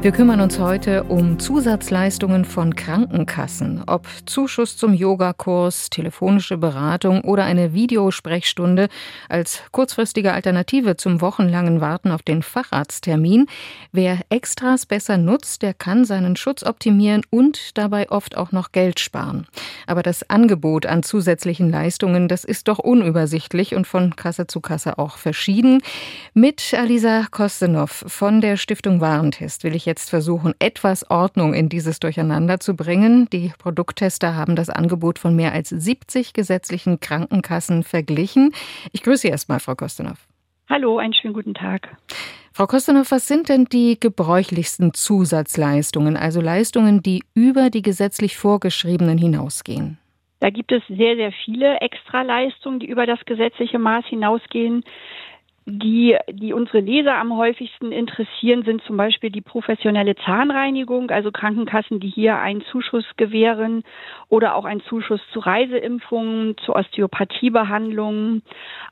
Wir kümmern uns heute um Zusatzleistungen von Krankenkassen. Ob Zuschuss zum Yogakurs, telefonische Beratung oder eine Videosprechstunde als kurzfristige Alternative zum wochenlangen Warten auf den Facharzttermin. Wer Extras besser nutzt, der kann seinen Schutz optimieren und dabei oft auch noch Geld sparen. Aber das Angebot an zusätzlichen Leistungen, das ist doch unübersichtlich und von Kasse zu Kasse auch verschieden. Mit Alisa Kostenov von der Stiftung Warentest will ich jetzt versuchen, etwas Ordnung in dieses Durcheinander zu bringen. Die Produkttester haben das Angebot von mehr als 70 gesetzlichen Krankenkassen verglichen. Ich grüße Sie erstmal, Frau Kostenov. Hallo, einen schönen guten Tag. Frau Kostenhoff, was sind denn die gebräuchlichsten Zusatzleistungen, also Leistungen, die über die gesetzlich vorgeschriebenen hinausgehen? Da gibt es sehr, sehr viele Extraleistungen, die über das gesetzliche Maß hinausgehen. Die, die unsere Leser am häufigsten interessieren, sind zum Beispiel die professionelle Zahnreinigung, also Krankenkassen, die hier einen Zuschuss gewähren oder auch einen Zuschuss zu Reiseimpfungen, zu Osteopathiebehandlungen.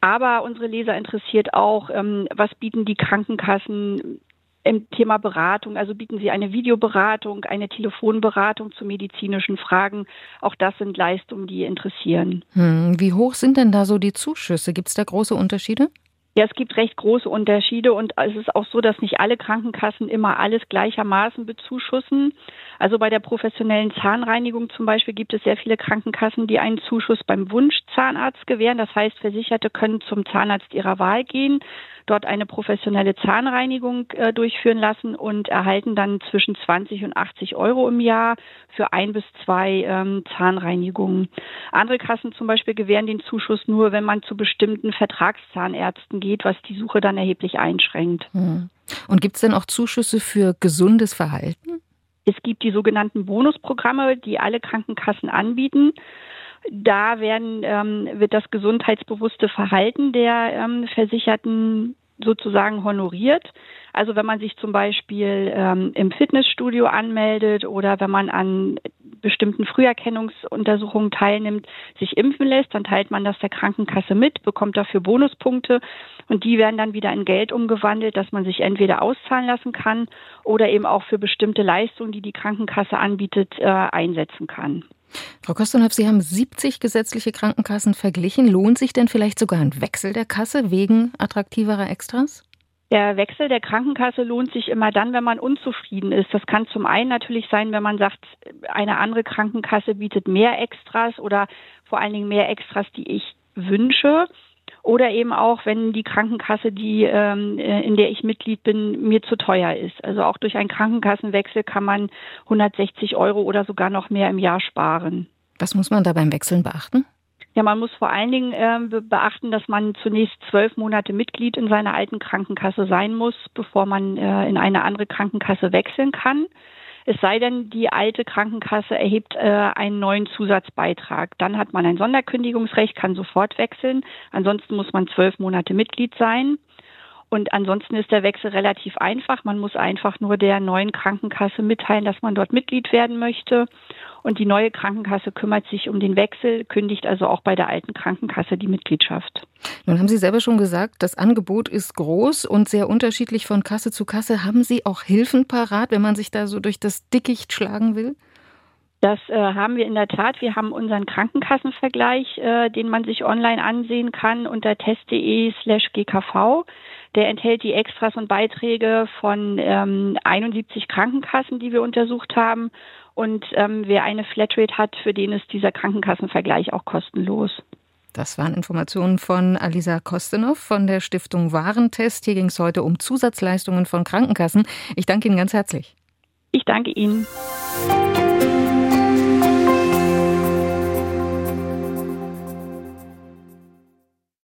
Aber unsere Leser interessiert auch, ähm, was bieten die Krankenkassen im Thema Beratung, also bieten Sie eine Videoberatung, eine Telefonberatung zu medizinischen Fragen. Auch das sind Leistungen, die interessieren. Hm, wie hoch sind denn da so die Zuschüsse? Gibt es da große Unterschiede? Ja, es gibt recht große Unterschiede und es ist auch so, dass nicht alle Krankenkassen immer alles gleichermaßen bezuschussen. Also bei der professionellen Zahnreinigung zum Beispiel gibt es sehr viele Krankenkassen, die einen Zuschuss beim Wunschzahnarzt gewähren. Das heißt, Versicherte können zum Zahnarzt ihrer Wahl gehen dort eine professionelle Zahnreinigung äh, durchführen lassen und erhalten dann zwischen 20 und 80 Euro im Jahr für ein bis zwei ähm, Zahnreinigungen. Andere Kassen zum Beispiel gewähren den Zuschuss nur, wenn man zu bestimmten Vertragszahnärzten geht, was die Suche dann erheblich einschränkt. Hm. Und gibt es denn auch Zuschüsse für gesundes Verhalten? Es gibt die sogenannten Bonusprogramme, die alle Krankenkassen anbieten. Da werden, ähm, wird das gesundheitsbewusste Verhalten der ähm, Versicherten sozusagen honoriert. Also wenn man sich zum Beispiel ähm, im Fitnessstudio anmeldet oder wenn man an bestimmten Früherkennungsuntersuchungen teilnimmt, sich impfen lässt, dann teilt man das der Krankenkasse mit, bekommt dafür Bonuspunkte und die werden dann wieder in Geld umgewandelt, dass man sich entweder auszahlen lassen kann oder eben auch für bestimmte Leistungen, die die Krankenkasse anbietet, äh, einsetzen kann. Frau Kostonov, Sie haben 70 gesetzliche Krankenkassen verglichen. Lohnt sich denn vielleicht sogar ein Wechsel der Kasse wegen attraktiverer Extras? Der Wechsel der Krankenkasse lohnt sich immer dann, wenn man unzufrieden ist. Das kann zum einen natürlich sein, wenn man sagt, eine andere Krankenkasse bietet mehr Extras oder vor allen Dingen mehr Extras, die ich wünsche. Oder eben auch, wenn die Krankenkasse, die ähm, äh, in der ich Mitglied bin, mir zu teuer ist. Also auch durch einen Krankenkassenwechsel kann man 160 Euro oder sogar noch mehr im Jahr sparen. Was muss man da beim Wechseln beachten? Ja, man muss vor allen Dingen äh, beachten, dass man zunächst zwölf Monate Mitglied in seiner alten Krankenkasse sein muss, bevor man äh, in eine andere Krankenkasse wechseln kann. Es sei denn, die alte Krankenkasse erhebt äh, einen neuen Zusatzbeitrag. Dann hat man ein Sonderkündigungsrecht, kann sofort wechseln. Ansonsten muss man zwölf Monate Mitglied sein. Und ansonsten ist der Wechsel relativ einfach. Man muss einfach nur der neuen Krankenkasse mitteilen, dass man dort Mitglied werden möchte. Und die neue Krankenkasse kümmert sich um den Wechsel, kündigt also auch bei der alten Krankenkasse die Mitgliedschaft. Nun haben Sie selber schon gesagt, das Angebot ist groß und sehr unterschiedlich von Kasse zu Kasse. Haben Sie auch Hilfen parat, wenn man sich da so durch das Dickicht schlagen will? Das äh, haben wir in der Tat. Wir haben unseren Krankenkassenvergleich, äh, den man sich online ansehen kann unter test.de slash gkv. Der enthält die Extras und Beiträge von ähm, 71 Krankenkassen, die wir untersucht haben. Und ähm, wer eine Flatrate hat, für den ist dieser Krankenkassenvergleich auch kostenlos. Das waren Informationen von Alisa Kostenov von der Stiftung Warentest. Hier ging es heute um Zusatzleistungen von Krankenkassen. Ich danke Ihnen ganz herzlich. Ich danke Ihnen.